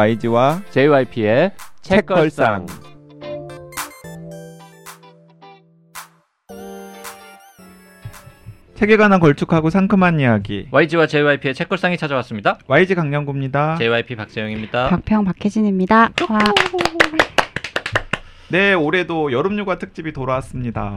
YG와 JYP의 책걸상. 책에 관한 걸쭉하고 상큼한 이야기. YG와 JYP의 책걸상이 찾아왔습니다. YG 강량구입니다. JYP 박재영입니다. 박평 박혜진입니다. 와, 네, 올해도 여름휴가 특집이 돌아왔습니다.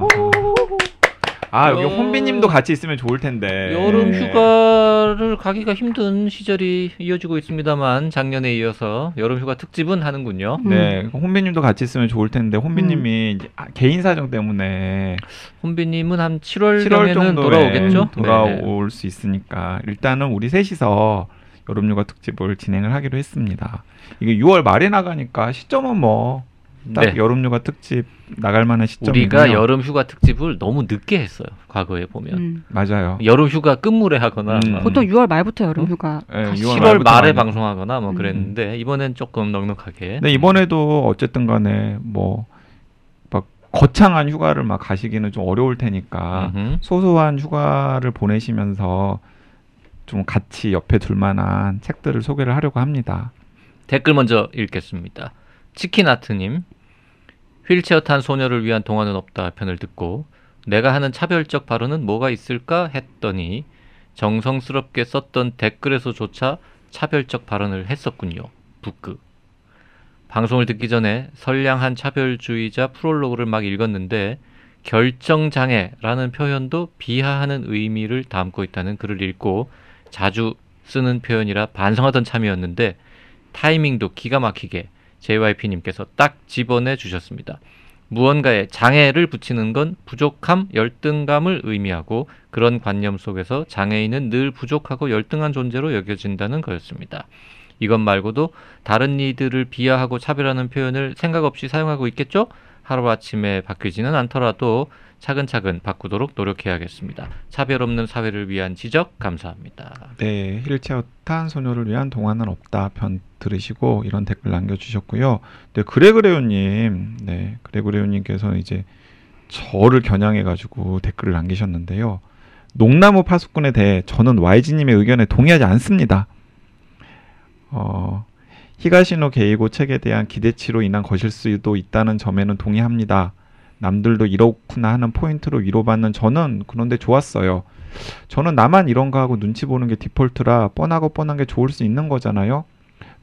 아, 여기 여- 혼비님도 같이 있으면 좋을 텐데. 여름 네. 휴가를 가기가 힘든 시절이 이어지고 있습니다만 작년에 이어서 여름 휴가 특집은 하는군요. 음. 네, 혼비님도 같이 있으면 좋을 텐데 혼비님이 이제 아, 개인 사정 때문에 혼비님은 한 7월 7월 경에는 정도에 돌아오겠죠? 네. 돌아올 수 있으니까 일단은 우리 셋이서 여름휴가 특집을 진행을 하기로 했습니다. 이게 6월 말에 나가니까 시점은 뭐 딱 네. 여름 휴가 특집 나갈 만한 시점이고요. 우리가 여름 휴가 특집을 너무 늦게 했어요. 과거에 보면 음. 맞아요. 여름 휴가 끝물에 하거나 음. 막 보통 6월 말부터 여름 휴가. 예, 6월 7월 말부터 말에 많이 방송하거나 뭐 음. 그랬는데 이번엔 조금 넉넉하게. 근데 이번에도 어쨌든 간에 뭐막 거창한 휴가를 막 가시기는 좀 어려울 테니까 음흠. 소소한 휴가를 보내시면서 좀 같이 옆에 둘 만한 책들을 소개를 하려고 합니다. 댓글 먼저 읽겠습니다. 치킨아트님 휠체어 탄 소녀를 위한 동화는 없다 편을 듣고 내가 하는 차별적 발언은 뭐가 있을까 했더니 정성스럽게 썼던 댓글에서조차 차별적 발언을 했었군요. 북그 방송을 듣기 전에 선량한 차별주의자 프롤로그를 막 읽었는데 결정장애라는 표현도 비하하는 의미를 담고 있다는 글을 읽고 자주 쓰는 표현이라 반성하던 참이었는데 타이밍도 기가 막히게 JYP님께서 딱 집어내 주셨습니다. 무언가에 장애를 붙이는 건 부족함, 열등감을 의미하고 그런 관념 속에서 장애인은 늘 부족하고 열등한 존재로 여겨진다는 거였습니다. 이것 말고도 다른 이들을 비하하고 차별하는 표현을 생각 없이 사용하고 있겠죠? 하루아침에 바뀌지는 않더라도 차근차근 바꾸도록 노력해야겠습니다. 차별 없는 사회를 위한 지적 감사합니다. 네, 휠체어 탄 소녀를 위한 동화는 없다 편 들으시고 이런 댓글 남겨주셨고요. 네, 그레그레오님, 네, 그레그레오님께서 이제 저를 겨냥해가지고 댓글을 남기셨는데요. 농나무 파수꾼에 대해 저는 YG님의 의견에 동의하지 않습니다. 어, 히가시노 게이고 책에 대한 기대치로 인한 것일 수도 있다는 점에는 동의합니다. 남들도 이렇구나 하는 포인트로 위로받는 저는 그런데 좋았어요. 저는 나만 이런 거 하고 눈치 보는 게 디폴트라 뻔하고 뻔한 게 좋을 수 있는 거잖아요.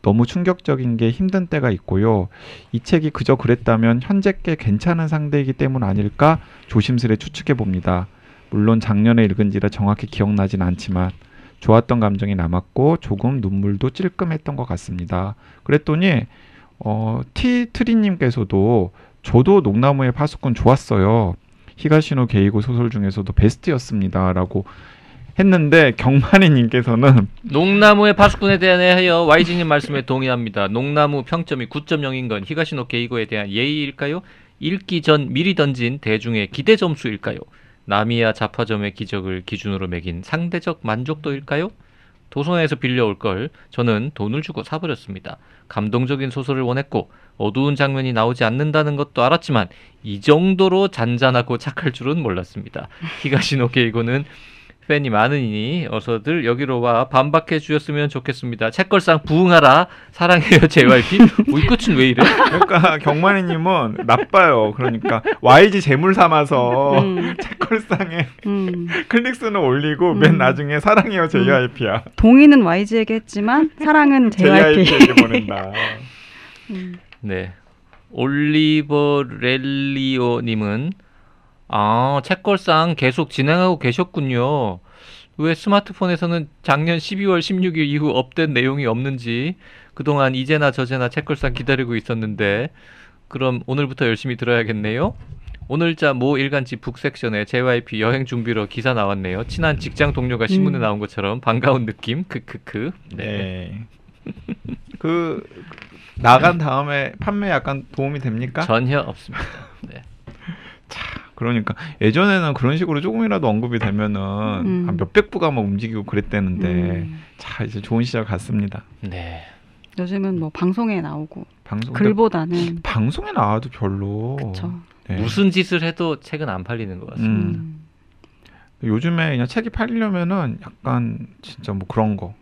너무 충격적인 게 힘든 때가 있고요. 이 책이 그저 그랬다면 현재 꽤 괜찮은 상대이기 때문 아닐까 조심스레 추측해 봅니다. 물론 작년에 읽은지라 정확히 기억나진 않지만 좋았던 감정이 남았고 조금 눈물도 찔끔했던 것 같습니다. 그랬더니 어, 티 트리님께서도 저도 농나무의 파수꾼 좋았어요. 히가시노 게이고 소설 중에서도 베스트였습니다라고 했는데 경만이님께서는 농나무의 파수꾼에 대하여 YG님 말씀에 동의합니다. 농나무 평점이 9.0인 건 히가시노 게이고에 대한 예의일까요? 읽기 전 미리 던진 대중의 기대 점수일까요? 나미야 잡화점의 기적을 기준으로 매긴 상대적 만족도일까요? 도서관에서 빌려올 걸 저는 돈을 주고 사버렸습니다. 감동적인 소설을 원했고 어두운 장면이 나오지 않는다는 것도 알았지만 이 정도로 잔잔하고 착할 줄은 몰랐습니다. 히가시노 게이고는 팬이 많으니 어서들 여기로 와 반박해 주셨으면 좋겠습니다. 책걸상 부응하라 사랑해요 JYP. 우리 끝은 왜 이래? 그러니까 경만이님은 나빠요. 그러니까 YG 재물 삼아서 음, 책걸상에 음. 클릭수는 올리고 음. 맨 나중에 사랑해요 JYP야. 동의는 YG에게 했지만 사랑은 JYP. JYP에게 보낸다. 음. 네. 올리버 렐리오님은 아 책걸상 계속 진행하고 계셨군요. 왜 스마트폰에서는 작년 12월 16일 이후 업된 내용이 없는지 그동안 이제나 저제나 책걸상 기다리고 있었는데 그럼 오늘부터 열심히 들어야겠네요. 오늘자 모 일간지 북섹션에 JYP 여행 준비로 기사 나왔네요. 친한 직장 동료가 신문에 음. 나온 것처럼 반가운 느낌. 크크크. 네. 네. 그 나간 다음에 판매 약간 도움이 됩니까? 전혀 없습니다. 네. 그러니까 예전에는 그런 식으로 조금이라도 언급이 되면은 음. 한 몇백 부가 막 움직이고 그랬대는데 음. 자 이제 좋은 시절 같습니다. 네. 요즘은 뭐 방송에 나오고 방송 글보다는 방송에 나와도 별로. 그쵸. 네. 무슨 짓을 해도 책은 안 팔리는 것 같습니다. 음. 음. 요즘에 그냥 책이 팔리려면은 약간 진짜 뭐 그런 거.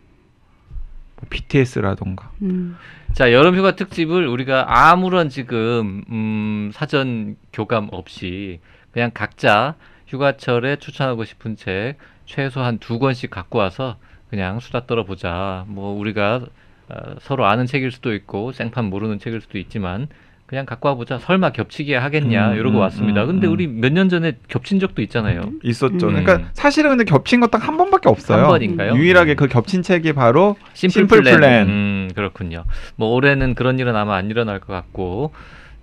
뭐 BTS라던가 음. 자 여름휴가 특집을 우리가 아무런 지금 음, 사전 교감 없이 그냥 각자 휴가철에 추천하고 싶은 책 최소한 두 권씩 갖고 와서 그냥 수다 떨어보자. 뭐 우리가 어, 서로 아는 책일 수도 있고 생판 모르는 책일 수도 있지만 그냥 갖고 와보자. 설마 겹치게 하겠냐 음, 이러고 음, 왔습니다. 음, 근데 음. 우리 몇 년 전에 겹친 적도 있잖아요. 있었죠. 음. 그러니까 사실은 근데 겹친 거 딱 한 번밖에 없어요. 한 번인가요? 유일하게 그 겹친 책이 바로 심플, 심플 플랜. 플랜. 음, 그렇군요. 뭐 올해는 그런 일은 아마 안 일어날 것 같고.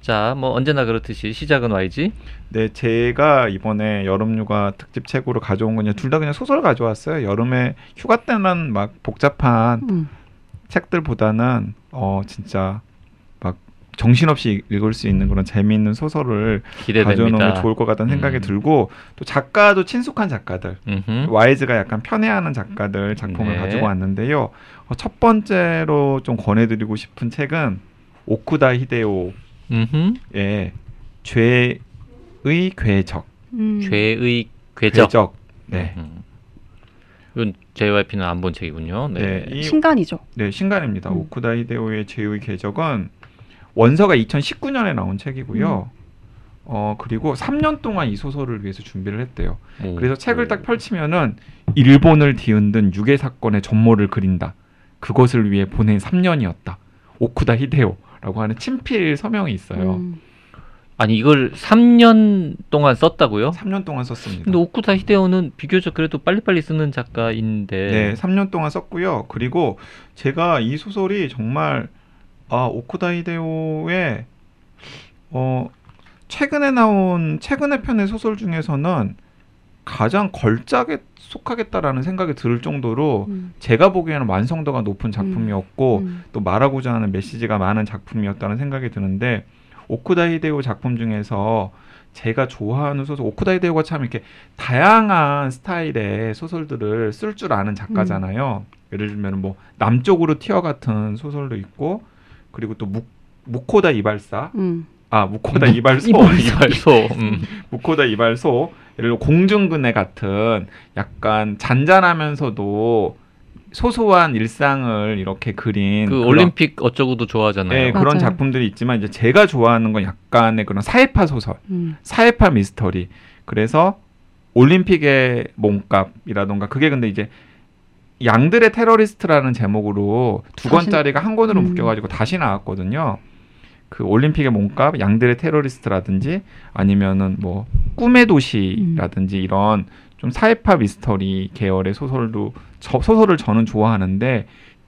자, 뭐 언제나 그렇듯이 시작은 YG. 네, 제가 이번에 여름 휴가 특집 책으로 가져온 건요. 둘다 그냥 소설 가져왔어요. 여름에 휴가 때는 막 복잡한 음. 책들보다는 어 진짜 막 정신없이 읽을 수 있는 그런 재미있는 소설을 가져오는. 게 좋을 것 같다는 생각이 음. 들고 또 작가도 친숙한 작가들 음흠. 와이즈가 약간 편애하는 작가들 작품을 네. 가지고 왔는데요. 어, 첫 번째로 좀 권해드리고 싶은 책은 오쿠다 히데오의 음흠. 죄의 궤적. 음. 죄의 궤적. 궤적. 네. 음. 이건 JYP는 안 본 책이군요. 네. 네, 이 신간이죠. 네, 신간입니다. 음. 오쿠다 히데오의 죄의 궤적은 원서가 2019년에 나온 책이고요. 음. 어 그리고 3년 동안 이 소설을 위해서 준비를 했대요. 오. 그래서 책을 딱 펼치면은 일본을 뒤흔든 유괴 사건의 전모를 그린다. 그것을 위해 보낸 3년이었다. 오쿠다 히데오 라고 하는 친필 서명이 있어요. 음. 아니 이걸 3년 동안 썼다고요? 3년 동안 썼습니다. 근데 오쿠타 히데오는 비교적 그래도 빨리빨리 쓰는 작가인데. 네, 3년 동안 썼고요. 그리고 제가 이 소설이 정말 아 오쿠다 히데오의 어 최근에 나온 최근의 편의 소설 중에서는 가장 걸작에 속하겠다라는 생각이 들 정도로 음. 제가 보기에는 완성도가 높은 작품이었고 음. 또 말하고자 하는 메시지가 많은 작품이었다는 생각이 드는데 오쿠다 히데오 작품 중에서 제가 좋아하는 소설 오쿠다 히데오가 참 이렇게 다양한 스타일의 소설들을 쓸 줄 아는 작가잖아요. 예를 들면 뭐 남쪽으로 튀어 같은 소설도 있고 그리고 또 무, 무코다 이발사 음. 아 무코다 이발소 이발소. 음. 무코다 이발소 예를 들어 공중근해 같은 약간 잔잔하면서도 소소한 일상을 이렇게 그린 그 그런- 올림픽 어쩌고도 좋아하잖아요. 네, 그런 맞아요. 작품들이 있지만 이제 제가 좋아하는 건 약간의 그런 사회파 소설, 음. 사회파 미스터리. 그래서 올림픽의 몸값이라던가 그게 근데 이제 양들의 테러리스트라는 제목으로 두 다시- 권짜리가 한 권으로 음. 묶여가지고 다시 나왔거든요. 그 올림픽의 몸값, 양들의 테러리스트라든지 아니면은 뭐 꿈의 도시라든지 이런 좀 사회파 미스터리 계열의 소설도 저, 소설을 저는 좋아하는데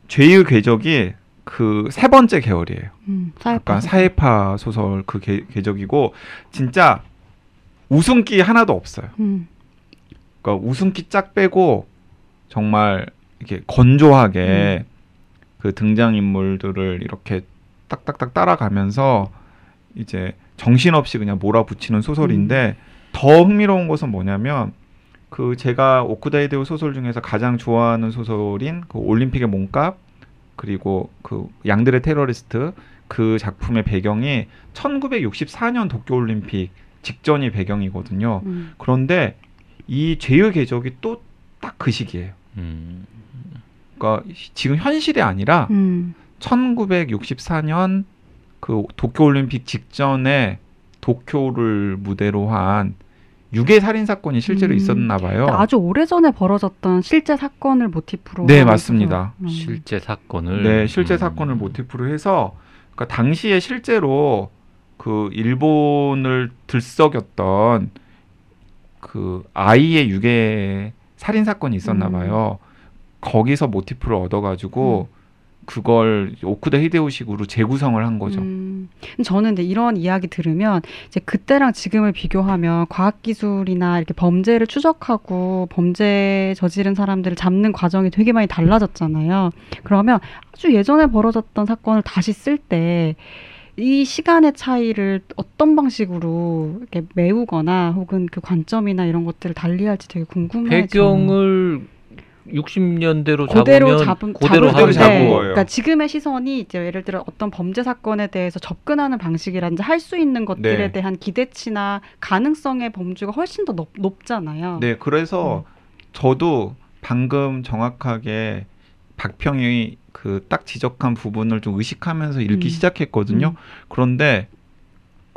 죄의 궤적이 그 세 번째 계열이에요. 음. 사회파. 약간 사회파 소설 그 계, 궤적이고 진짜 웃음기 하나도 없어요. 음. 그러니까 웃음기 쫙 빼고 정말 이렇게 건조하게 그 등장 인물들을 이렇게 딱딱딱 따라가면서 이제 정신없이 그냥 몰아붙이는 소설인데 더 흥미로운 것은 뭐냐면 그 제가 오쿠다 히데오 소설 중에서 가장 좋아하는 소설인 그 올림픽의 몸값 그리고 그 양들의 테러리스트 그 작품의 배경이 1964년 도쿄 올림픽 직전이 배경이거든요. 음. 그런데 이 죄의 궤적이 또 딱 그 시기예요. 음. 그러니까 지금 현실이 아니라 음. 1964년 그 도쿄 올림픽 직전에 도쿄를 무대로 한 유괴 살인 사건이 실제로 음. 있었나 봐요. 아주 오래전에 벌어졌던 실제 사건을 모티프로 네, 한 맞습니다. 음. 실제 사건을. 네, 실제 음. 사건을 모티프로 해서 그러니까 당시에 실제로 그 일본을 들썩였던 그 아이의 유괴 살인 사건이 있었나 음. 봐요. 거기서 모티프를 얻어 가지고 그걸 오쿠다 히데오식으로 재구성을 한 거죠. 음, 저는 근데 이런 이야기 들으면 이제 그때랑 지금을 비교하면 과학 기술이나 이렇게 범죄를 추적하고 범죄 저지른 사람들을 잡는 과정이 되게 많이 달라졌잖아요. 그러면 아주 예전에 벌어졌던 사건을 다시 쓸 때 이 시간의 차이를 어떤 방식으로 이렇게 메우거나 혹은 그 관점이나 이런 것들을 달리할지 되게 궁금해요. 배경을 60년대로 그대로 잡으면 잡은 하면 잡은 텐데, 거예요. 그러니까 지금의 시선이 이제 예를 들어 어떤 범죄 사건에 대해서 접근하는 방식이라든지 할 수 있는 것들에 네. 대한 기대치나 가능성의 범주가 훨씬 더 높, 높잖아요. 네, 그래서 저도 방금 정확하게 박평이 그 딱 지적한 부분을 좀 의식하면서 읽기 음. 시작했거든요. 음. 그런데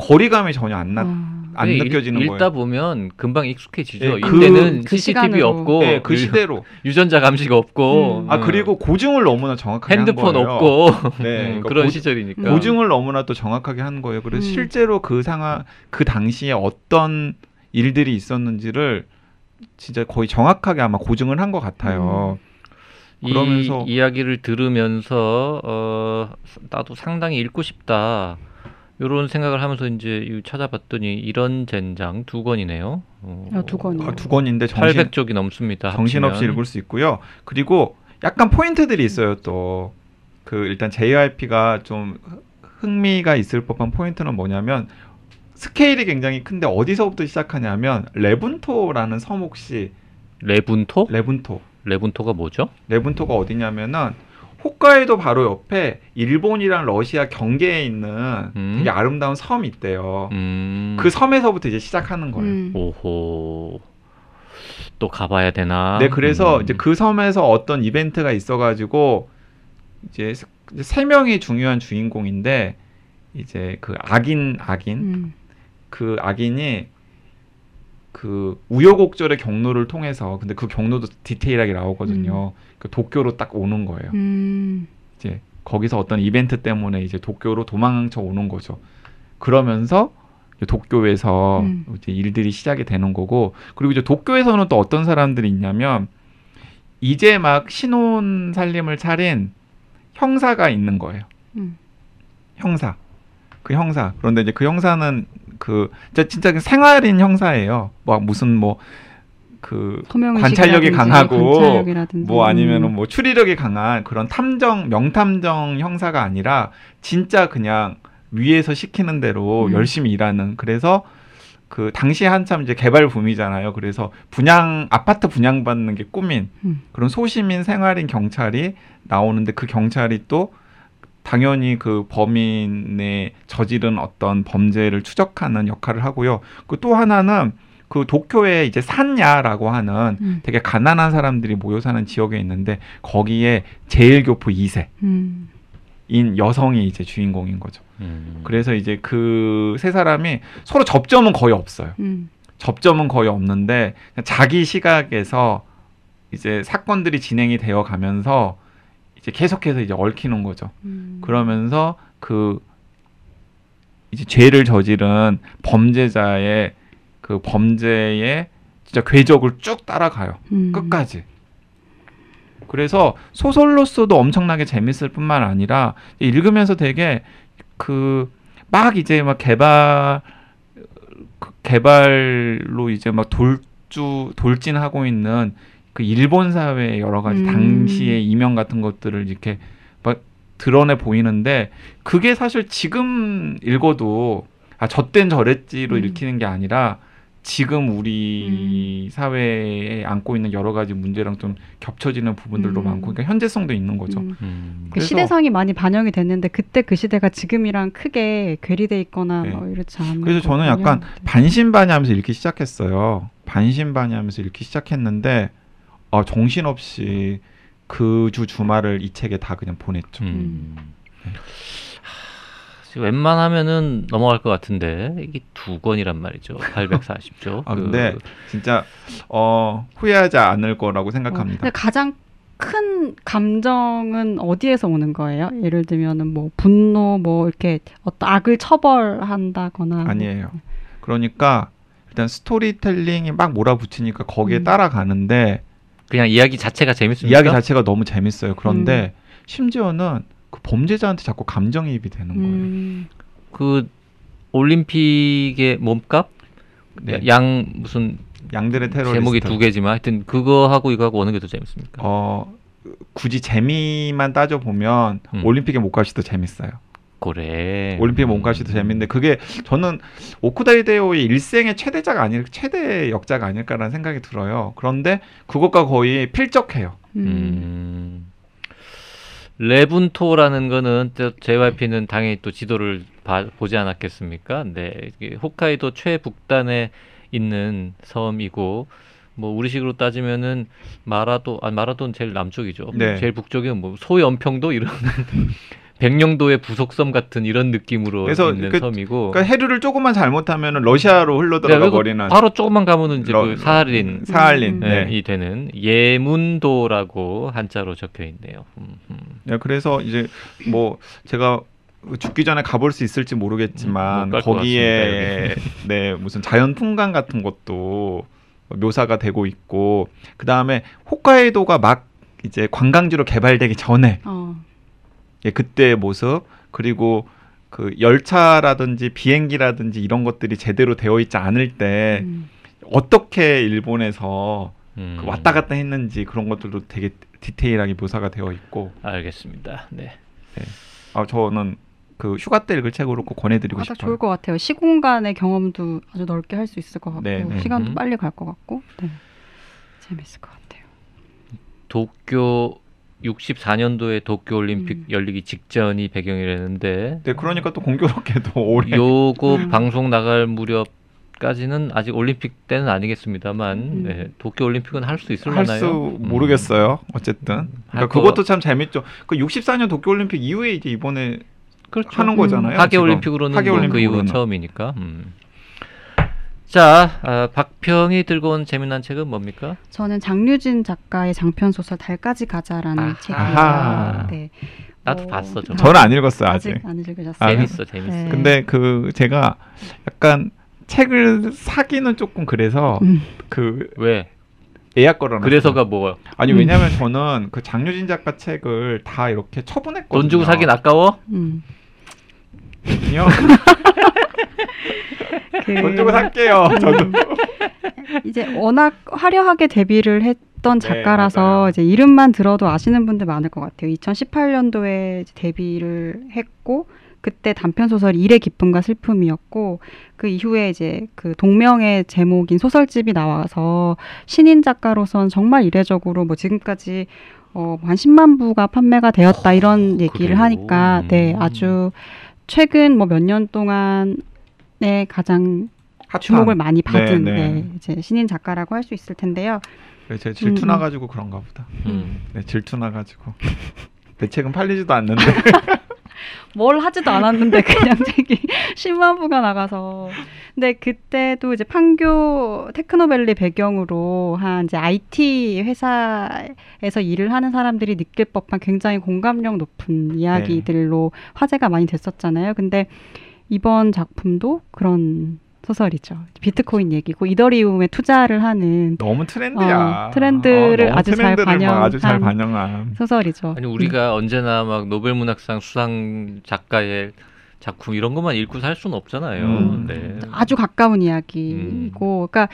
거리감이 전혀 안 나. 아. 안 네, 느껴지는 읽, 거예요. 읽다 보면 금방 익숙해지죠. 예, 그- 이때는 그 CCTV 시간으로. 없고 네, 그 시대로. 유 전자 감식 없고 음. 아 그리고 고증을 너무나 정확하게 핸드폰 한 거예요. 없고 네, 음, 그러니까 그런 고- 시절이니까. 고증을 너무나 또 정확하게 하는 거예요. 그래서 음. 실제로 그 상황 그 당시에 어떤 일들이 있었는지를 진짜 거의 정확하게 아마 고증을 한 것 같아요. 그러면서- 이 이야기를 들으면서 어 나도 상당히 읽고 싶다. 이런 생각을 하면서 이제 이 찾아봤더니 이런 젠장 두 권이네요. 어, 아, 두 권이요. 아, 두 권인데 정신 800쪽이 넘습니다. 정신없이 합치면. 읽을 수 있고요. 그리고 약간 포인트들이 있어요. 또 그 일단 JYP가 좀 흥미가 있을 법한 포인트는 뭐냐면 스케일이 굉장히 큰데 어디서부터 시작하냐면 레분토라는 섬 혹시 레분토? 레분토 레분토가 뭐죠? 레분토가 어디냐면은 홋카이도 바로 옆에 일본이랑 러시아 경계에 있는 음. 되게 아름다운 섬이 있대요. 음. 그 섬에서부터 이제 시작하는 거예요. 음. 오호. 또 가봐야 되나? 네, 그래서 음. 이제 그 섬에서 어떤 이벤트가 있어가지고 이제 세- 명이 중요한 주인공인데 이제 그 악인 악인 음. 그 악인이 그 우여곡절의 경로를 통해서 근데 그 경로도 디테일하게 나오거든요. 그 도쿄로 딱 오는 거예요. 음. 이제 거기서 어떤 이벤트 때문에 이제 도쿄로 도망쳐 오는 거죠. 그러면서 도쿄에서 음. 이제 일들이 시작이 되는 거고 그리고 이제 도쿄에서는 또 어떤 사람들이 있냐면 이제 막 신혼 살림을 차린 형사가 있는 거예요. 음. 형사. 그 형사. 그런데 이제 그 형사는 그 진짜 그 생활인 형사예요. 뭐 무슨 뭐 그 관찰력이 강하고 관찰력이라든지. 뭐 아니면은 음. 뭐 추리력이 강한 그런 탐정 명탐정 형사가 아니라 진짜 그냥 위에서 시키는 대로 음. 열심히 일하는 그래서 그 당시에 한참 이제 개발 붐이잖아요. 그래서 분양 아파트 분양받는 게 꿈인 음. 그런 소시민 생활인 경찰이 나오는데 그 경찰이 또 당연히 그 범인의 저지른 어떤 범죄를 추적하는 역할을 하고요. 그 또 하나는 그 도쿄에 이제 산야라고 하는 음. 되게 가난한 사람들이 모여 사는 지역에 있는데 거기에 제일교포 2세인 음. 여성이 이제 주인공인 거죠. 음. 그래서 이제 그 세 사람이 서로 접점은 거의 없어요. 음. 접점은 거의 없는데 자기 시각에서 이제 사건들이 진행이 되어 가면서 이제 계속해서 이제 얽히는 거죠. 음. 그러면서 그 이제 죄를 저지른 범죄자의 그 범죄의 진짜 궤적을 쭉 따라가요. 음. 끝까지. 그래서 소설로서도 엄청나게 재밌을 뿐만 아니라 읽으면서 되게 그 막 이제 막 개발 그 개발로 이제 막 돌주 돌진하고 있는 그 일본 사회의 여러 가지 음. 당시의 이면 같은 것들을 이렇게 막 드러내 보이는데 그게 사실 지금 읽어도 아 저땐 저랬지로 음. 읽히는 게 아니라 지금 우리 사회에 안고 있는 여러 가지 문제랑 좀 겹쳐지는 부분들도 음. 많고 그러니까 현재성도 있는 거죠. 음. 음. 그 시대상이 많이 반영이 됐는데 그때 그 시대가 지금이랑 크게 괴리돼 있거나 네. 뭐 이렇지 않은 그래서 저는 거군요. 약간 반신반의하면서 읽기 시작했어요. 반신반의하면서 읽기 시작했는데 아, 정신없이 그 주 주말을 이 책에 다 그냥 보냈죠. 음. 하, 지금 웬만하면은 넘어갈 것 같은데 이게 두 권이란 말이죠. 840조. 아 근데 진짜 어, 후회하지 않을 거라고 어, 생각합니다. 근데 가장 큰 감정은 어디에서 오는 거예요? 예를 들면은 뭐 분노, 뭐 이렇게 어떤 악을 처벌한다거나 아니에요. 그러니까 일단 스토리텔링이 막 몰아붙이니까 거기에 음. 따라가는데 그냥 이야기 자체가 재밌습니까? 이야기 자체가 너무 재밌어요. 그런데 음. 심지어는 그 범죄자한테 자꾸 감정이입이 되는 거예요. 음, 그 올림픽의 몸값 네. 양 무슨 양들의 테러리스트. 제목이 두 개지만 하여튼 그거 하고 이거 하고 어느 게 더 재밌습니까? 어 굳이 재미만 따져 보면 음. 올림픽의 몸값이 더 재밌어요. 그래. 올림픽의 몸값이 더 재밌는데 그게 저는 오쿠다 히데오의 일생의 최대자가 아닐 최대 역자가 아닐까라는 생각이 들어요. 그런데 그것과 거의 필적해요. 음. 음. 레분토라는 거는 또 JYP는 당연히 또 지도를 봐- 보지 않았겠습니까? 네, 이게 홋카이도 최북단에 있는 섬이고 뭐 우리식으로 따지면은 마라도 아 마라도는 제일 남쪽이죠. 네. 제일 북쪽이면 뭐 소연평도 이런 백령도의 부속섬 같은 이런 느낌으로 그래서 있는 그- 섬이고. 그러니까 해류를 조금만 잘못하면 러시아로 흘러 네, 들어가 버리는 바로 조금만 가면은 이제 러- 그 사할린 사할린. 음. 네, 네. 이 되는 예문도라고 한자로 적혀 있네요. 음, 음. 네, 그래서 이제 뭐 제가 죽기 전에 가볼 수 있을지 음, 모르겠지만 못갈것 거기에 네 무슨 자연 풍광 같은 것도 묘사가 되고 있고 그 다음에 홋카이도가 막 이제 관광지로 개발되기 전에 어. 예, 그때의 모습 그리고 그 열차라든지 비행기라든지 이런 것들이 제대로 되어 있지 않을 때 음. 어떻게 일본에서 음. 그 왔다 갔다 했는지 그런 것들도 되게 디테일하게 묘사가 되어 있고 알겠습니다. 네. 아 저는 그 휴가 때 읽을 책으로 꼭 권해드리고 아, 딱 싶어요. 좋을 것 같아요. 시공간의 경험도 아주 넓게 할 수 있을 것 같고 네, 네. 시간도 음. 빨리 갈 것 같고 네. 재밌을 것 같아요. 도쿄 64년도에 도쿄 올림픽 음. 열리기 직전이 배경이라는데 네, 그러니까 또 공교롭게도 올해 요거 음. 방송 나갈 무렵 까지는 아직 올림픽 때는 아니겠습니다만 음. 네, 도쿄 올림픽은 할 수 있을라나요? 할수 음. 모르겠어요. 어쨌든 할 그러니까 거- 그것도 참 재밌죠. 그 64년 도쿄 올림픽 이후에 이제 이번에 그렇죠. 하는 음. 거잖아요. 하계 지금. 올림픽으로는 하계 뭐그 이후 올림픽으로는. 처음이니까. 음. 자, 아, 박평이 들고 온 재미난 책은 뭡니까? 저는 장류진 작가의 장편 소설 달까지 가자라는 아하. 책입니다. 네. 나도 어, 봤어, 저거. 저는 안 읽었어요 아직. 아직 안 읽으셨어요? 아, 재밌어, 재밌어. 네. 근데 그 제가 약간 책을 사기는 조금 그래서 음. 그 왜? 예약 걸어놨어요. 그래서가 뭐야? 아니 음. 왜냐면 저는 그 장유진 작가 책을 다 이렇게 처분했거든요. 돈 주고 사긴 아까워? 음. 아니요. 그- 돈 주고 살게요. 저도. 이제 워낙 화려하게 데뷔를 했던 네, 작가라서 맞아요. 이제 이름만 들어도 아시는 분들 많을 것 같아요. 2018년도에 데뷔를 했고 그때 단편 소설 일의 기쁨과 슬픔이었고 그 이후에 이제 그 동명의 제목인 소설집이 나와서 신인 작가로선 정말 이례적으로 뭐 지금까지 어, 한 10만 부가 판매가 되었다 이런 얘기를 그래요? 하니까 네 음. 아주 최근 뭐 몇 년 동안에 가장 핫한. 주목을 많이 받은 네, 네. 네, 이제 신인 작가라고 할 수 있을 텐데요. 네, 제 질투 음, 나가지고 그런가 보다. 음. 네, 질투 나가지고. 내 책은 팔리지도 않는데. 뭘 하지도 않았는데 그냥 책이 10만 부가 나가서. 근데 그때도 이제 판교 테크노밸리 배경으로 한 이제 IT 회사에서 일을 하는 사람들이 느낄 법한 굉장히 공감력 높은 이야기들로 화제가 많이 됐었잖아요. 근데 이번 작품도 그런 소설이죠. 비트코인 얘기고 이더리움에 투자를 하는 너무 트렌드야. 어, 트렌드를 너무 아주 잘 아주 잘 반영한. 소설이죠. 아니 우리가 언제나 막 노벨 문학상 수상 작가의 작품 이런 것만 읽고 살 수는 없잖아요. 음. 네. 아주 가까운 이야기고, 그러니까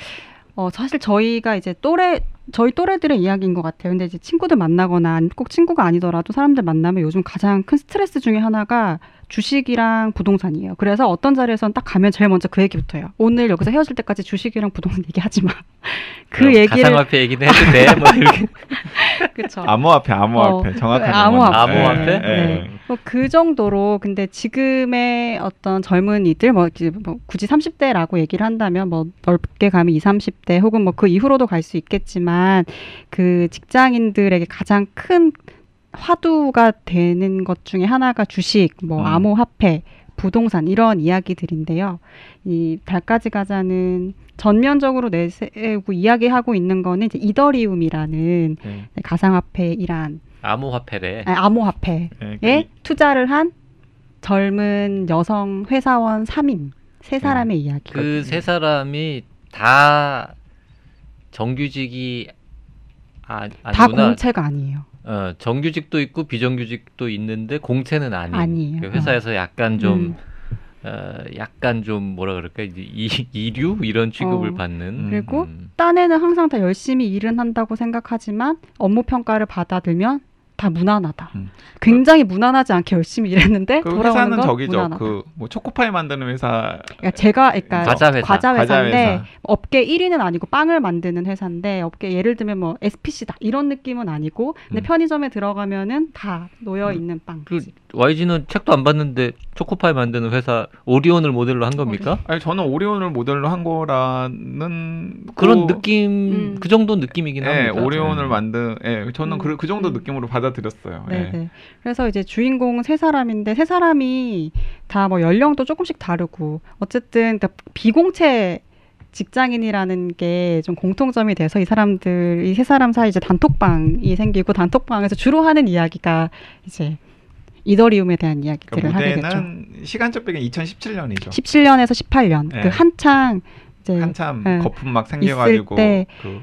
어, 사실 저희가 이제 또래 저희 또래들의 이야기인 것 같아요. 근데 이제 친구들 만나거나 꼭 친구가 아니더라도 사람들 만나면 요즘 가장 큰 스트레스 중에 하나가 주식이랑 부동산이에요. 그래서 어떤 자리에선 딱 가면 제일 먼저 그 얘기부터 해요. 오늘 여기서 헤어질 때까지 주식이랑 부동산 얘기하지 마. 그 얘기를 가상화폐 얘기는 해도 돼. 뭐 이렇게. 그렇죠. 암호화폐, 암호화폐. 어, 정확하게. 암호화폐. 암호화폐? 네, 네. 네. 뭐 그 정도로 근데 지금의 어떤 젊은이들 뭐, 뭐 굳이 30대라고 얘기를 한다면 뭐 넓게 가면 20, 30대 혹은 뭐 그 이후로도 갈 수 있겠지만 그 직장인들에게 가장 큰 화두가 되는 것 중에 하나가 주식, 뭐 음. 암호화폐, 부동산 이런 이야기들인데요. 이 달까지 가자는 전면적으로 내세우고 이야기하고 있는 거는 이제 이더리움이라는 네. 가상화폐 이란 암호화폐래. 아니, 암호화폐 네, 에 투자를 한 젊은 여성 회사원 3인 세 사람의 이야기. 그 세 사람이 다 정규직이 아, 다 아니구나. 공채가 아니에요. 어, 정규직도 있고 비정규직도 있는데 공채는 아닌. 아니에요. 그 회사에서 약간 좀 음. 어, 약간 좀 뭐라 그럴까 이, 이류 이런 취급을 어. 받는. 음. 그리고 음. 딴에는 항상 다 열심히 일은 한다고 생각하지만 업무 평가를 받아들면 다 무난하다. 음. 굉장히 무난하지 않게 열심히 일했는데 그 돌아오는 회사는 건 저기죠. 무난하다. 그 뭐 초코파이 만드는 회사 그러니까 제가 그러니까 과자 회사. 과자 과자 회사인데 회사. 업계 1위는 아니고 빵을 만드는 회사인데 업계 예를 들면 뭐 SPC다 이런 느낌은 아니고 근데 음. 편의점에 들어가면은 다 놓여 있는 빵. 그 YG는 책도 안 봤는데 초코파이 만드는 회사 오리온을 모델로 한 겁니까? 아니 저는 오리온을 모델로 한 거라는 그런 그- 느낌 음. 그 정도 느낌이긴 예, 합니다. 오리온을 음. 만든 예, 저는 음. 그, 그 정도 음. 느낌으로 받아 들였어요. 네, 예. 네. 그래서 이제 주인공 세 사람인데 세 사람이 다 뭐 연령도 조금씩 다르고 어쨌든 그러니까 비공채 직장인이라는 게 좀 공통점이 돼서 이 사람들 이 세 사람 사이 이제 단톡방이 생기고 단톡방에서 주로 하는 이야기가 이제 이더리움에 대한 이야기들을 그러니까 하게 되죠. 무대는 시간적 배경 2017년이죠. 17년에서 18년 네. 그 한창 이제 한참 네. 거품 막 생겨가지고 때. 그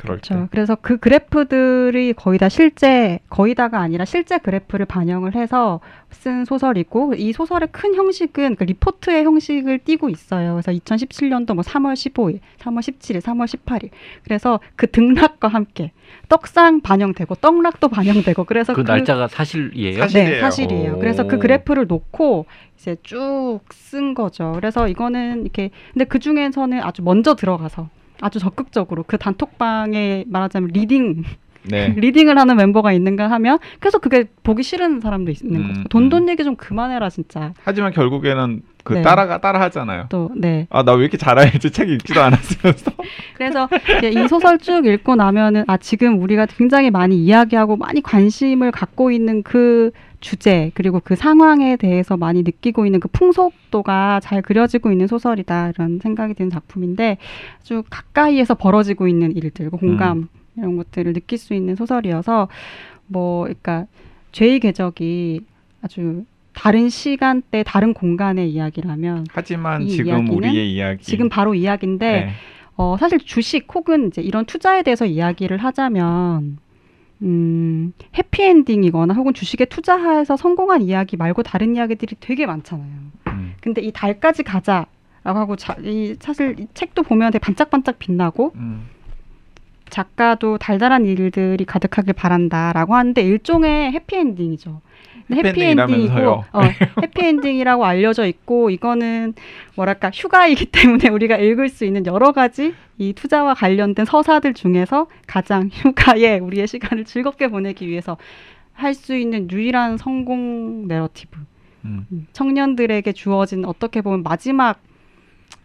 그럴 그렇죠. 때. 그래서 그 그래프들이 거의 다 실제 거의 다가 아니라 실제 그래프를 반영을 해서 쓴 소설이고 이 소설의 큰 형식은 그 리포트의 형식을 띠고 있어요. 그래서 2017년도 뭐 3월 15일, 3월 17일, 3월 18일. 그래서 그 등락과 함께 떡상 반영되고 떡락도 반영되고 그래서 그 날짜가 사실이에요? 사실- 네, 사실이에요. 사실이에요. 그래서 그 오. 그래프를 놓고 이제 쭉 쓴 거죠. 그래서 이거는 이렇게 근데 그 중에서는 아주 먼저 들어가서 아주 적극적으로 그 단톡방에 말하자면 리딩 네. 리딩을 하는 멤버가 있는가 하면 계속 그게 보기 싫은 사람도 있는 음, 거죠. 돈돈 음. 얘기 좀 그만해라 진짜. 하지만 결국에는 그 네. 따라가 따라 하잖아요. 또 네. 아 나 왜 이렇게 잘 알지 책 읽지도 않았으면서. 그래서 이제 이 소설 쭉 읽고 나면은 아 지금 우리가 굉장히 많이 이야기하고 많이 관심을 갖고 있는 그 주제 그리고 그 상황에 대해서 많이 느끼고 있는 그 풍속도가 잘 그려지고 있는 소설이다 이런 생각이 드는 작품인데 아주 가까이에서 벌어지고 있는 일들 그 공감 이런 것들을 느낄 수 있는 소설이어서 뭐 그러니까 죄의 궤적이 아주 다른 시간대 다른 공간의 이야기라면 하지만 이 지금 우리의 이야기. 지금 바로 이야기인데 네. 어, 사실 주식 혹은 이제 이런 투자에 대해서 이야기를 하자면, 음, 해피엔딩이거나 혹은 주식에 투자해서 성공한 이야기 말고 다른 이야기들이 되게 많잖아요. 음. 근데 이 달까지 가자라고 하고, 자, 이, 사실 이 책도 보면 되게 반짝반짝 빛나고, 음. 작가도 달달한 일들이 가득하길 바란다라고 하는데 일종의 해피엔딩이죠. 해피엔딩이라면서요. 어, 해피엔딩이라고 알려져 있고 이거는 뭐랄까 휴가이기 때문에 우리가 읽을 수 있는 여러 가지 이 투자와 관련된 서사들 중에서 가장 휴가에 우리의 시간을 즐겁게 보내기 위해서 할 수 있는 유일한 성공 내러티브. 음. 음, 청년들에게 주어진 어떻게 보면 마지막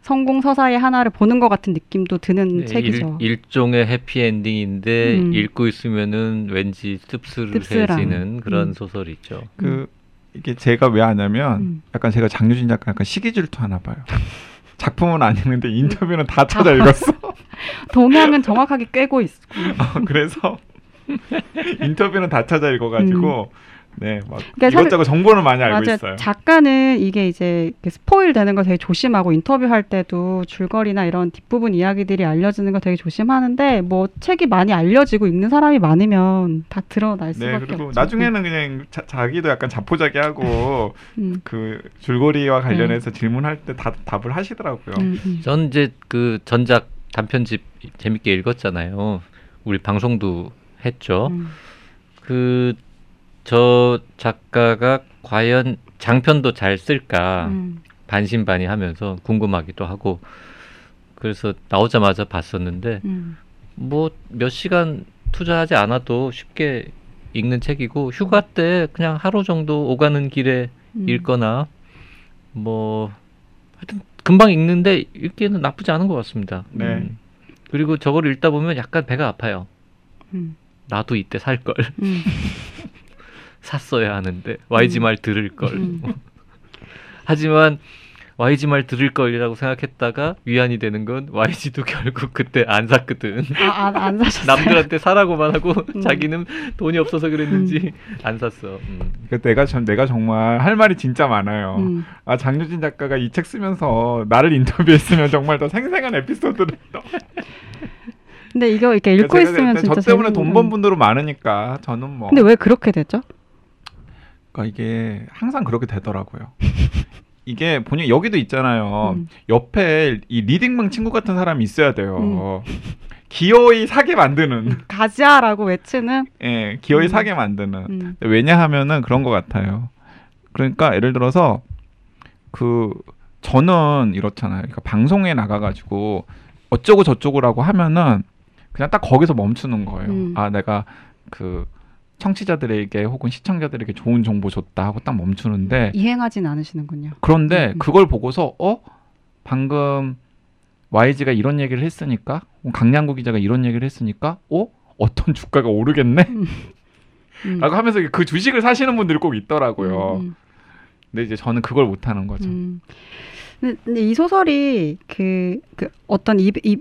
성공 서사의 하나를 보는 것 같은 느낌도 드는 네, 책이죠. 일, 일종의 해피엔딩인데 음. 읽고 있으면은 왠지 씁쓸해지는. 그런 음. 소설이죠. 그 이게 제가 왜 하냐면 음. 약간 제가 장유진 작가 약간 시기 질투 하나 봐요. 작품은 안 읽는데 인터뷰는 다 찾아 다 읽었어. 동향은 정확하게 꿰고 있고. 어, 그래서 인터뷰는 다 찾아 읽어가지고 네, 막 그러니까 사실- 이것저것 정보는 많이 알고 맞아요. 있어요. 작가는 이게 이제 스포일 되는 거 되게 조심하고 인터뷰할 때도 줄거리나 이런 뒷부분 이야기들이 알려지는 거 되게 조심하는데 뭐 책이 많이 알려지고 읽는 사람이 많으면 다 드러날 수밖에 네, 그리고 없죠. 나중에는 그냥 자, 기도 약간 자포자기하고 음, 그 줄거리와 관련해서 질문할 때 다 답을 하시더라고요. 음, 음. 전 이제 그 전작 단편집 재밌게 읽었잖아요. 우리 방송도 했죠. 음. 그 저 작가가 과연 장편도 잘 쓸까 음. 반신반의하면서 궁금하기도 하고 그래서 나오자마자 봤었는데 음. 뭐몇 시간 투자하지 않아도 쉽게 읽는 책이고 휴가 때 그냥 하루 정도 오가는 길에 음. 읽거나 뭐 하여튼 금방 읽는데 읽기에는 나쁘지 않은 것 같습니다. 네. 음. 그리고 저걸 읽다 보면 약간 배가 아파요. 음. 나도 이때 살걸 음. 샀어야 하는데 YG 음. 말 들을 걸. 음. 하지만 YG 말 들을 걸이라고 생각했다가 위안이 되는 건 YG도 결국 그때 안 샀거든. 아, 안, 안 사셨어요? 남들한테 사라고만 하고 음. 자기는 돈이 없어서 그랬는지 안 샀어. 음. 그 내가 전 내가 정말 할 말이 진짜 많아요. 음. 아 장유진 작가가 이 책 쓰면서 나를 인터뷰했으면 정말 더 생생한 에피소드를 또 근데 이거 이렇게 읽고 있으면 진짜 저 때문에 재밌는- 돈번 분들은 많으니까 저는 뭐 근데 왜 그렇게 되죠? 그러니까 이게 항상 그렇게 되더라고요. 이게 본인 여기도 있잖아요. 음. 옆에 이 리딩방 친구 같은 사람이 있어야 돼요. 기어이 사게 만드는 가자라고 외치는. 예, 기어이 음. 사게 만드는 음. 왜냐하면은 그런 것 같아요. 그러니까 예를 들어서 그 저는 이렇잖아요. 그러니까 방송에 나가가지고 어쩌고 저쩌고라고 하면은 그냥 딱 거기서 멈추는 거예요. 음. 아 내가 그 청취자들에게 혹은 시청자들에게 좋은 정보 줬다 하고 딱 멈추는데 이행하진 않으시는군요. 그런데 음. 그걸 보고서 어 방금 YG가 이런 얘기를 했으니까 강량구 기자가 이런 얘기를 했으니까 어 어떤 주가가 오르겠네 음. 라고 하면서 그 주식을 사시는 분들이 꼭 있더라고요. 음, 음. 근데 이제 저는 그걸 못 하는 거죠. 음. 근데, 근데 이 소설이 그, 그 어떤 이, 이,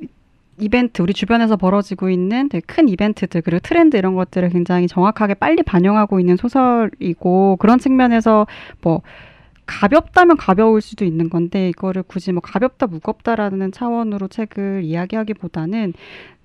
이벤트 우리 주변에서 벌어지고 있는 되게 큰 이벤트들 그리고 트렌드 이런 것들을 굉장히 정확하게 빨리 반영하고 있는 소설이고 그런 측면에서 뭐 가볍다면 가벼울 수도 있는 건데 이거를 굳이 뭐 가볍다 무겁다라는 차원으로 책을 이야기하기보다는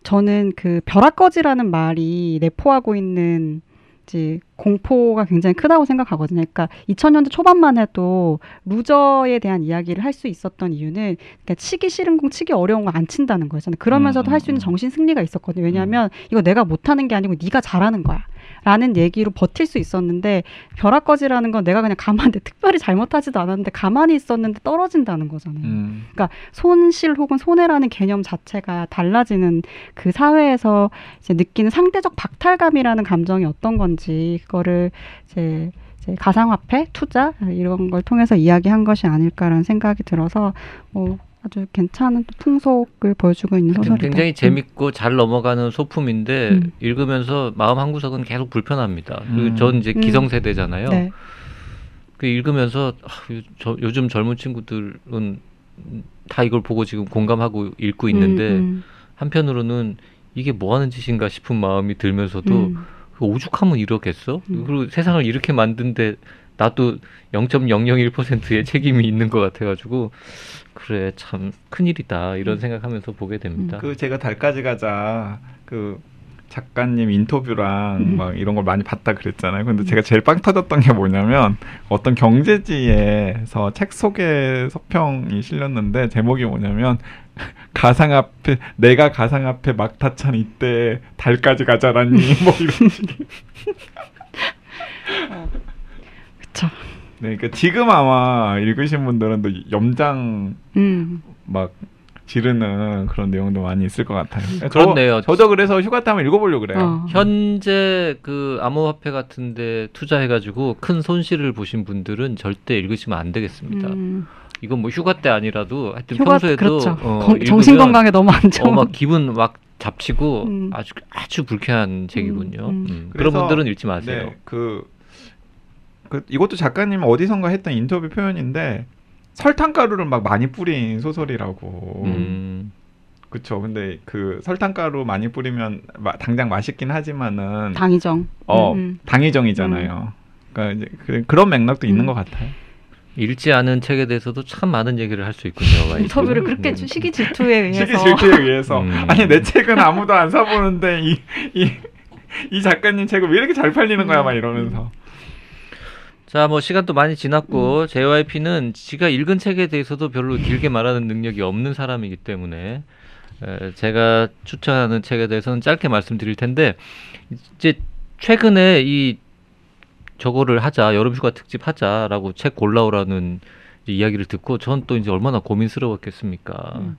저는 그 벼락거지라는 말이 내포하고 있는 이제 공포가 굉장히 크다고 생각하거든요. 그러니까 2000년대 초반만 해도 루저에 대한 이야기를 할 수 있었던 이유는 그러니까 치기 싫은 공, 치기 어려운 거 안 친다는 거였잖아요. 그러면서도 음, 할수 있는 음. 정신 승리가 있었거든요. 왜냐하면 이거 내가 못하는 게 아니고 네가 잘하는 거야. 라는 얘기로 버틸 수 있었는데 벼락거지라는 건 내가 그냥 가만히 특별히 잘못하지도 않았는데 가만히 있었는데 떨어진다는 거잖아요. 음. 손실 혹은 손해라는 개념 자체가 달라지는 그 사회에서 이제 느끼는 상대적 박탈감이라는 감정이 어떤 건지 그거를 이제, 이제 가상화폐 투자 이런 걸 통해서 이야기한 것이 아닐까라는 생각이 들어서 뭐 아주 괜찮은 또 풍속을 보여주고 있는 소설이다. 굉장히 재밌고 잘 넘어가는 소품인데 음. 읽으면서 마음 한 구석은 계속 불편합니다. 음. 전 이제 음. 기성세대잖아요. 네. 그 읽으면서 아, 요, 저, 요즘 젊은 친구들은 다 이걸 보고 지금 공감하고 읽고 있는데 음, 음, 한편으로는 이게 뭐 하는 짓인가 싶은 마음이 들면서도 음. 그 오죽하면 이렇겠어? 음. 그리고 세상을 이렇게 만든데 나도 0.001%의 책임이 있는 것 같아가지고 그래 참 큰일이다 이런 음. 생각하면서 보게 됩니다. 그 제가 달까지 가자 그 작가님 인터뷰랑 음. 막 이런 걸 많이 봤다 그랬잖아요. 근데 제가 제일 빵 터졌던 게 뭐냐면 어떤 경제지에서 책 소개 서평이 실렸는데 제목이 뭐냐면 가상화폐 내가 가상화폐 막타찬 이때 달까지 가자라니 뭐 이런 식의 그쵸. 네, 그러니까 지금 아마 읽으신 분들은 또 염장 음. 막 지르는 그런 내용도 많이 있을 것 같아요. 저- 그렇네요. 저 도 그래서 휴가 때 한번 읽어보려고 그래요. 어. 현재 그 암호화폐 같은데 투자해가지고 큰 손실을 보신 분들은 절대 읽으시면 안 되겠습니다. 음. 이건 뭐 휴가 때 아니라도 하여튼 휴가 평소에도 그렇죠. 어, 건- 정신 건강에 너무 안 좋은. 어, 막 기분 막 잡치고 음. 아주 아주 불쾌한 책이군요. 음. 음, 그런 그래서- 분들은 읽지 마세요. 네, 그, 그 이것도 작가님 어디선가 했던 인터뷰 표현인데 설탕가루를 막 많이 뿌린 소설이라고. 음. 그쵸. 근데 그 설탕가루 많이 뿌리면 마- 당장 맛있긴 하지만은 당이정. 어 음, 음. 당위정이잖아요. 그러니까 이제 그, 그런 맥락도 있는 음. 것 같아요. 읽지 않은 책에 대해서도 참 많은 얘기를 할 수 있군요. 인터뷰를 그렇게 음. 시기 질투에 의해서 시기 질투에 의해서 음. 아니 내 책은 아무도 안 사보는데 이 이 이 작가님 책은 왜 이렇게 잘 팔리는 거야 막 이러면서 자, 뭐 시간도 많이 음. 지났고 JYP는 지가 읽은 책에 대해서도 별로 길게 말하는 능력이 없는 사람이기 때문에 에, 제가 추천하는 책에 대해서는 짧게 말씀드릴 텐데 이제 최근에 이 저거를 하자 여름휴가 특집 하자라고 책 골라오라는 이야기를 듣고 전 또 이제 얼마나 고민스러웠겠습니까. 음.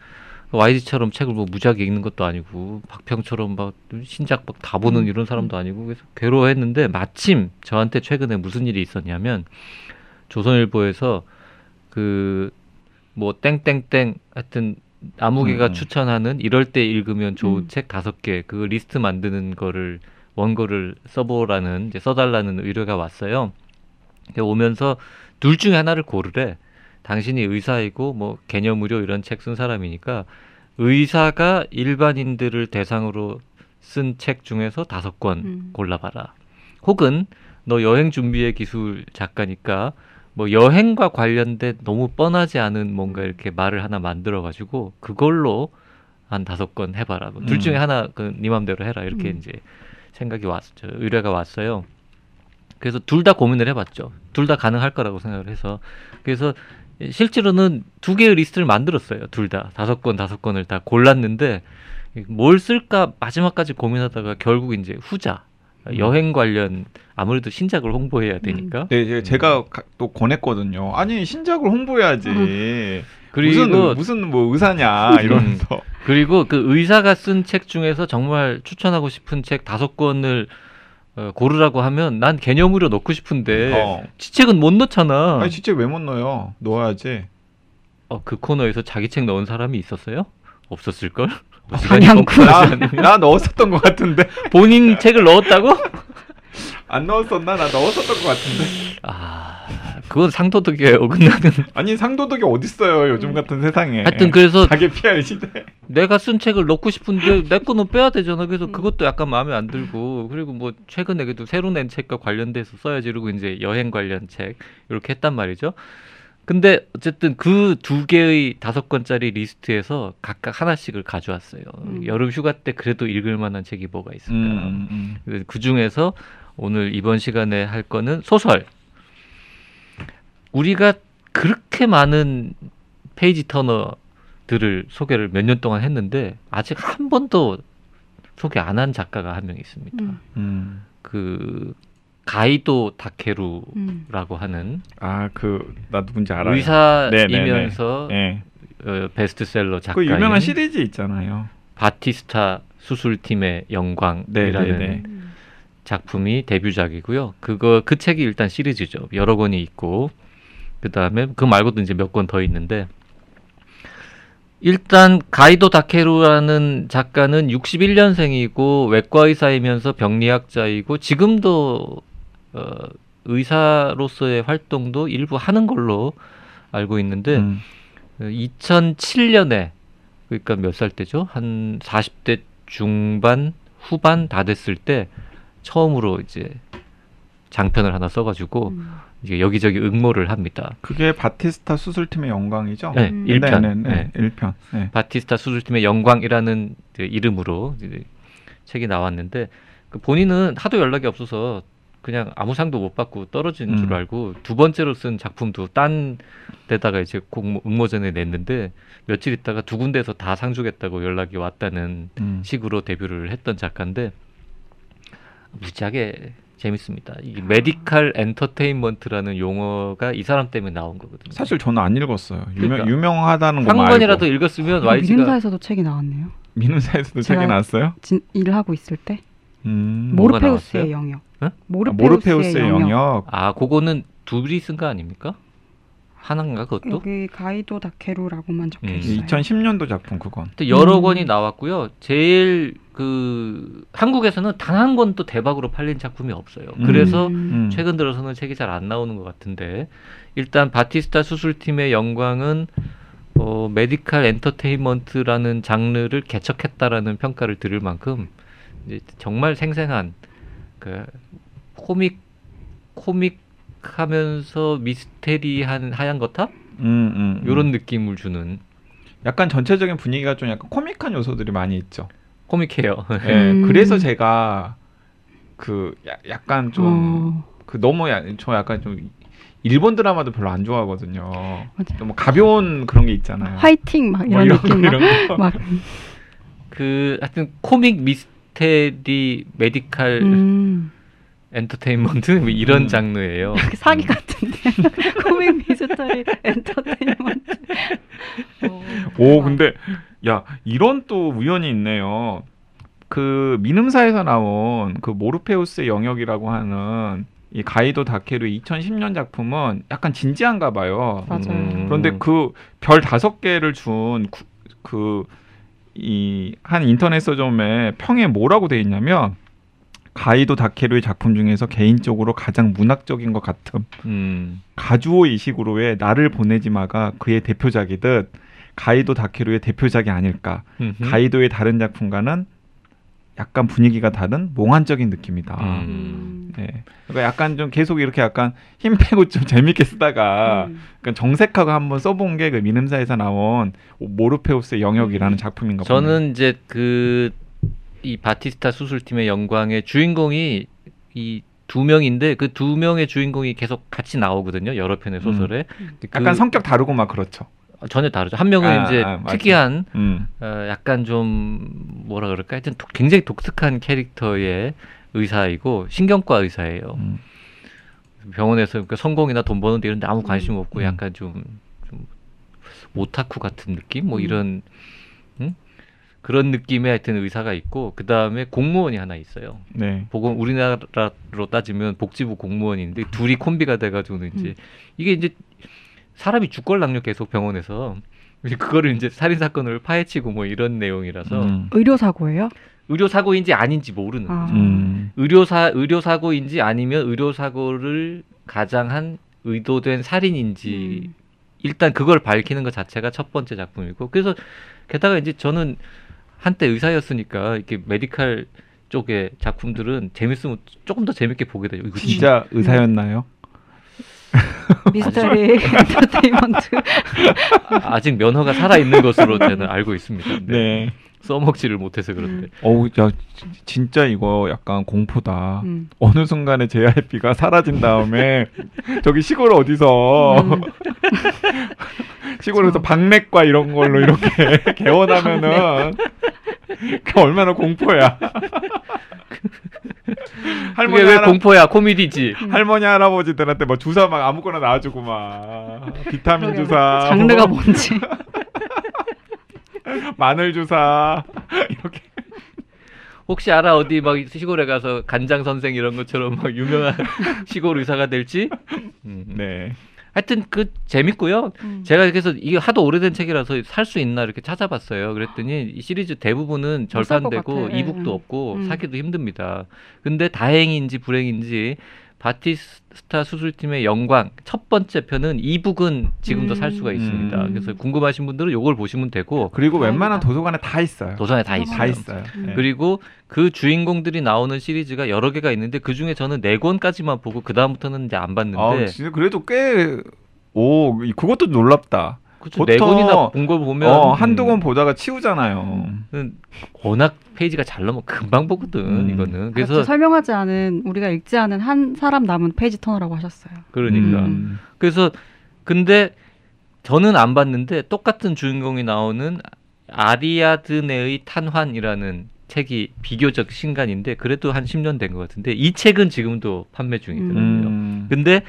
YG처럼 책을 뭐 무지하게 읽는 것도 아니고 박평처럼 막 신작 막 다 보는 음. 이런 사람도 아니고 그래서 괴로워했는데 마침 저한테 최근에 무슨 일이 있었냐면 조선일보에서 그 뭐 땡땡땡 하여튼 아무개가 음, 음. 추천하는 이럴 때 읽으면 좋은 음. 책 다섯 개 그 리스트 만드는 거를 원고를 써보라는 이제 써달라는 의뢰가 왔어요. 오면서 둘 중에 하나를 고르래. 당신이 의사이고 뭐 개념 의료 이런 책 쓴 사람이니까 의사가 일반인들을 대상으로 쓴 책 중에서 다섯 권 음. 골라봐라. 혹은 너 여행 준비의 기술 작가니까 뭐 여행과 관련된 너무 뻔하지 않은 뭔가 이렇게 말을 하나 만들어 가지고 그걸로 한 다섯 건 해봐라. 뭐둘 음. 중에 하나 그네 맘대로 해라. 이렇게 음. 이제 생각이 왔죠. 의뢰가 왔어요. 그래서 둘 다 고민을 해봤죠. 둘 다 가능할 거라고 생각을 해서 그래서 실제로는 두 개의 리스트를 만들었어요. 둘 다 다섯 건 다섯 건을 다 골랐는데 뭘 쓸까 마지막까지 고민하다가 결국 이제 후자 음. 여행 관련 아무래도 신작을 홍보해야 되니까 네, 제- 제가 가- 또 권했거든요. 아니 신작을 홍보해야지. 그리고 무슨 무슨 뭐 의사냐 이러면서. 그리고 그 의사가 쓴 책 중에서 정말 추천하고 싶은 책 다섯 권을 어, 고르라고 하면 난 개념으로 넣고 싶은데 어. 지책은 못 넣잖아. 아니 진짜 왜못 넣어요? 넣어야지. 어, 그 코너에서 자기 책 넣은 사람이 있었어요? 없었을 걸? 아, 방향구. 나, 나 넣었었던 것 같은데. 본인 책을 넣었다고? 안 넣었었나? 나 넣었었던 것 같은데. 아, 그건 상도덕에 어긋나는. 아니 상도덕이 어딨어요 요즘 같은 세상에. 하여튼 그래서 자기 PR 시대. 내가 쓴 책을 넣고 싶은데 내 거는 빼야 되잖아. 그래서 음. 그것도 약간 마음에 안 들고 그리고 뭐 최근에 그래도 새로 낸 책과 관련돼서 써야지 이러고 이제 여행 관련 책 이렇게 했단 말이죠. 근데 어쨌든 그 두 개의 다섯 권짜리 리스트에서 각각 하나씩을 가져왔어요. 음. 여름 휴가 때 그래도 읽을 만한 책이 뭐가 있을까? 음, 음. 그 중에서 오늘 이번 시간에 할 거는 소설. 우리가 그렇게 많은 page turner들을 소개를 몇 년 동안 했는데 아직 한 번도 소개 안 한 작가가 한 명 있습니다. 음. 음. 그 가이도 다케루라고 음. 하는 아 그 나 누군지 알아요. 의사이면서 네. 어, 베스트셀러 그 작가인 유명한 시리즈 있잖아요. 바티스타 수술팀의 영광이라는 네, 네, 네. 음. 작품이 데뷔작이고요. 그거 그 책이 일단 시리즈죠. 여러 권이 있고 그 다음에 그 말고도 이제 몇 권 더 있는데 일단 가이도 다케루라는 작가는 61년생이고 외과 의사이면서 병리학자이고 지금도 어, 의사로서의 활동도 일부 하는 걸로 알고 있는데 음. 2007년에 그러니까 몇 살 때죠? 한 40대 중반 후반 다 됐을 때 처음으로 이제 장편을 하나 써가지고 음. 이제 여기저기 응모를 합니다. 그게 바티스타 수술팀의 영광이죠. 네, 음. 1편. 네, 네, 네. 1편. 네. 바티스타 수술팀의 영광이라는 그 이름으로 책이 나왔는데 그 본인은 하도 연락이 없어서 그냥 아무 상도 못 받고 떨어진 음. 줄 알고 두 번째로 쓴 작품도 딴 데다가 이제 공모, 응모전에 냈는데 며칠 있다가 두 군데에서 다 상 주겠다고 연락이 왔다는 음. 식으로 데뷔를 했던 작가인데 무지하게 재밌습니다. 이 메디칼 엔터테인먼트라는 용어가 이 사람 때문에 나온 거거든요. 사실 저는 안 읽었어요. 유명, 그러니까. 유명하다는 한 거만 권이라도 알고. 읽었으면 어, YG가 미림사에서도 책이 나왔네요. 민우사에서도 책이 나왔어요? 진, 일을 하고 있을 때 음. 모르페우스의? 영역. 응? 아, 모르페우스의, 모르페우스의 영역. 영역. 아 그거는 둘이 쓴 거 아닙니까? 하나인가 그것도? 여기 가이도 다케루라고만 적혀 음. 있어요. 2010년도 작품 그건. 여러 음. 권이 나왔고요. 제일 그 한국에서는 단 한 권도 대박으로 팔린 작품이 없어요. 음. 그래서 음. 최근 들어서는 책이 잘 안 나오는 것 같은데 일단 바티스타 수술팀의 영광은 어, 메디칼 엔터테인먼트라는 장르를 개척했다라는 평가를 들을 만큼 이제 정말 생생한 그 코믹 코믹 하면서 미스테리한 하얀 거탑 음, 음, 음. 이런 느낌을 주는 약간 전체적인 분위기가 좀 약간 코믹한 요소들이 많이 있죠. 코믹해요. 예, 음. 그래서 제가 그 야- 약간 좀그 어, 너무 야, 저 약간 좀 일본 드라마도 별로 안 좋아하거든요. 맞아. 너무 가벼운 그런 게 있잖아요. 화이팅 막뭐 이런 느낌 막, 이런 거. 막그 하여튼 코믹 미스테리 메디칼 음, 엔터테인먼트 뭐 이런 음. 장르예요. 사기 같은데 코믹 미스터리 엔터테인먼트. 어, 오 근데 야 이런 또 우연이 있네요. 그 민음사에서 나온 그 모르페우스의 영역이라고 하는 이 가이도 다케루 2010년 작품은 약간 진지한가 봐요. 맞아요. 음. 그런데 그 별 다섯 개를 준 그 이한 인터넷 서점에 평에 뭐라고 돼 있냐면 가이도 다케루의 작품 중에서 개인적으로 가장 문학적인 것 같음. 음. 가주오 이식으로의 나를 보내지 마가 그의 대표작이듯 가이도 다케루의 대표작이 아닐까. 음흠. 가이도의 다른 작품과는 약간 분위기가 다른 몽환적인 느낌이다. 음. 네. 그러니까 약간 좀 계속 이렇게 약간 힘 빼고 좀 재밌게 쓰다가 음. 그러니까 정색하고 한번 써본 게 그 미름사에서 나온 모르페우스의 영역이라는 작품인가 보네요. 저는 이제 그 이 바티스타 수술팀의 영광의 주인공이 이 두 명인데 그 두 명의 주인공이 계속 같이 나오거든요. 여러 편의 소설에. 그- 약간 성격 다르고 막 그렇죠. 전혀 다르죠. 한 명은 아, 이제 아. 특이한 음. 어, 약간 좀 뭐라 그럴까 하여튼 독- 굉장히 독특한 캐릭터의 의사이고 신경과 의사예요. 음. 병원에서 그러니까 성공이나 돈 버는 데 이런 데 아무 관심 없고 음. 약간 좀, 좀 오타쿠 같은 느낌 뭐 음. 이런 응? 그런 느낌의 하여튼 의사가 있고 그 다음에 공무원이 하나 있어요. 네. 보건 우리나라로 따지면 복지부 공무원인데 둘이 콤비가 돼가지고는 이제 음. 이게 이제 사람이 죽걸랑력 계속 병원에서 이제 그거를 이제 살인 사건을 파헤치고 뭐 이런 내용이라서 음. 의료 사고예요? 의료 사고인지 아닌지 모르는 아. 거죠. 음. 의료사 의료 사고인지 아니면 의료 사고를 가장한 의도된 살인인지 음. 일단 그걸 밝히는 것 자체가 첫 번째 작품이고 그래서 게다가 이제 저는 한때 의사였으니까 이렇게 메디칼 쪽의 작품들은 재밌으면 조금 더 재밌게 보게 되죠. 이거 진짜 의사였나요? 미스터리 엔터테인먼트. 아직 면허가 살아 있는 것으로 저는 알고 있습니다. 네. 네. 써먹지를 못해서 그런데. 어우, 야, 지- 진짜 이거 약간 공포다. 음. 어느 순간에 JYP가 사라진 다음에 저기 시골 어디서 음. 시골에서. 박맥과 이런 걸로 이렇게 개원하면은 그 얼마나 공포야. 할머니 그게 왜 할아, 공포야? 코미디지. 할머니 할아버지들한테 뭐 주사 막 아무거나 놔주고 막 비타민 주사, 장르가 뭐 뭔지. 마늘 주사 이렇게 혹시 알아 어디 막 시골에 가서 간장 선생 이런 것처럼 막 유명한 시골 의사가 될지? 음. 네. 하여튼 그 재밌고요. 음. 제가 그래서 이게 하도 오래된 책이라서 살 수 있나 이렇게 찾아봤어요. 그랬더니 이 시리즈 대부분은 절판되고. 예, 이북도 음. 없고 음. 사기도 힘듭니다. 근데 다행인지 불행인지 바티스타 수술팀의 영광 첫 번째 편은 이북은 지금도 살 수가 음. 있습니다. 음. 그래서 궁금하신 분들은 요걸 보시면 되고 그리고. 웬만한 도서관에 다 있어요. 도서관에 다다 있어요. 다 있어요. 음. 네. 그리고 그 주인공들이 나오는 시리즈가 여러 개가 있는데 그 중에 저는 네 권까지만 보고 그 다음부터는 이제 안 봤는데 아, 진짜 그래도 꽤 오, 이- 그것도 놀랍다. 그쵸, 네 보통- 권이나 본 걸 보면 어, 한두 음, 권 보다가 치우잖아요. 는 워낙 페이지가 잘 넘어 금방 보거든 음. 이거는 그래서 그래서 설명하지 않은 우리가 읽지 않은 한 사람 남은 page turner라고 하셨어요. 그러니까 음. 그래서 근데 저는 안 봤는데 똑같은 주인공이 나오는 아리아드네의 탄환이라는 책이 비교적 신간인데 그래도 한 10년 된 것 같은데 이 책은 지금도 판매 중이더라고요. 음. 근데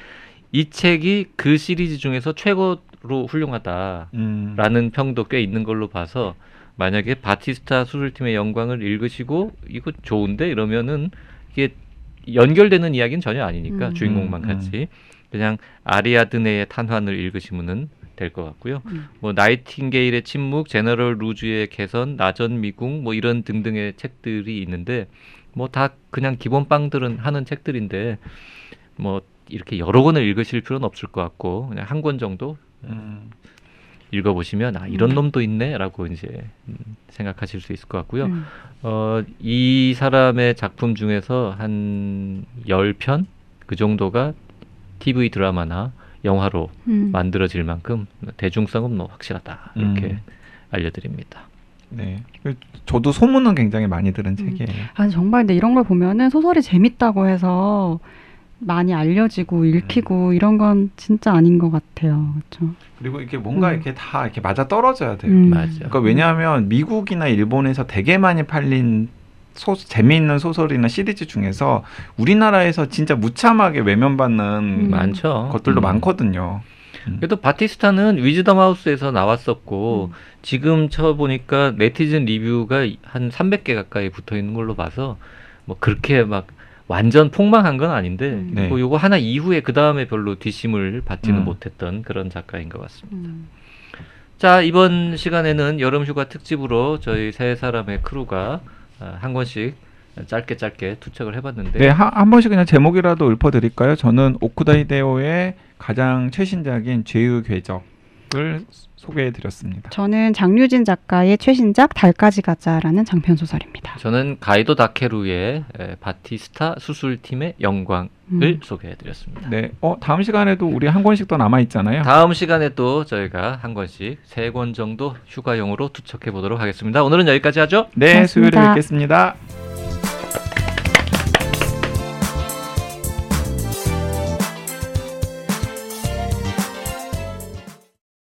이 책이 그 시리즈 중에서 최고 로 훌륭하다라는 음. 평도 꽤 있는 걸로 봐서 만약에 바티스타 수술팀의 영광을 읽으시고 이거 좋은데 이러면은 이게 연결되는 이야기는 전혀 아니니까 음. 주인공만 음, 같이 그냥 아리아드네의 탄환을 읽으시면은 될 것 같고요. 음. 뭐 나이팅게일의 침묵, 제너럴 루즈의 개선, 나전 미궁 뭐 이런 등등의 책들이 있는데 뭐 다 그냥 기본 빵들은 하는 책들인데 뭐 이렇게 여러 권을 읽으실 필요는 없을 것 같고 그냥 한 권 정도 음. 읽어보시면 아 이런 음. 놈도 있네라고 이제 음, 생각하실 수 있을 것 같고요. 음. 어, 이 사람의 작품 중에서 한 10편 그 정도가 TV 드라마나 영화로 음. 만들어질 만큼 대중성은 뭐 확실하다 이렇게 음. 알려드립니다. 네. 저도 소문은 굉장히 많이 들은 음. 책이에요. 아니 정말 근데 이런 걸 보면은 소설이 재밌다고 해서 많이 알려지고 읽히고 이런 건 진짜 아닌 것 같아요. 그렇죠. 그리고 이게 뭔가 음. 이렇게 다 이렇게 맞아 떨어져야 돼요. 음. 맞아요. 그러니까 왜냐하면 미국이나 일본에서 되게 많이 팔린 소, 재미있는 소설이나 시리즈 중에서 우리나라에서 진짜 무참하게 외면받는 음. 많죠. 것들도 음. 많거든요. 그래도 바티스타는 위즈덤 하우스에서 나왔었고 음. 지금 쳐 보니까 네티즌 리뷰가 한 300개 가까이 붙어 있는 걸로 봐서 뭐 그렇게 막 완전 폭망한 건 아닌데 음. 네. 뭐 요거 하나 이후에 그 다음에 별로 뒷심을 받지는 음. 못했던 그런 작가인 것 같습니다. 음. 자 이번 시간에는 여름 휴가 특집으로 저희 세 사람의 크루가 아, 한 권씩 짧게 짧게 투척을 해봤는데 네, 한, 한 번씩 그냥 제목이라도 읊어드릴까요? 저는 오쿠다 히데오의 가장 최신작인 죄의 궤적 을 소개해드렸습니다. 저는 장류진 작가의 최신작 달까지 가자라는 장편 소설입니다. 저는 가이도 다케루의 에, 바티스타 수술팀의 영광을 음. 소개해드렸습니다. 네, 어 다음 시간에도 우리 한 권씩 더 남아 있잖아요. 다음 시간에 또 저희가 한 권씩 세 권 정도 휴가용으로 투척해 보도록 하겠습니다. 오늘은 여기까지 하죠. 네, 수요일에 고맙습니다. 뵙겠습니다.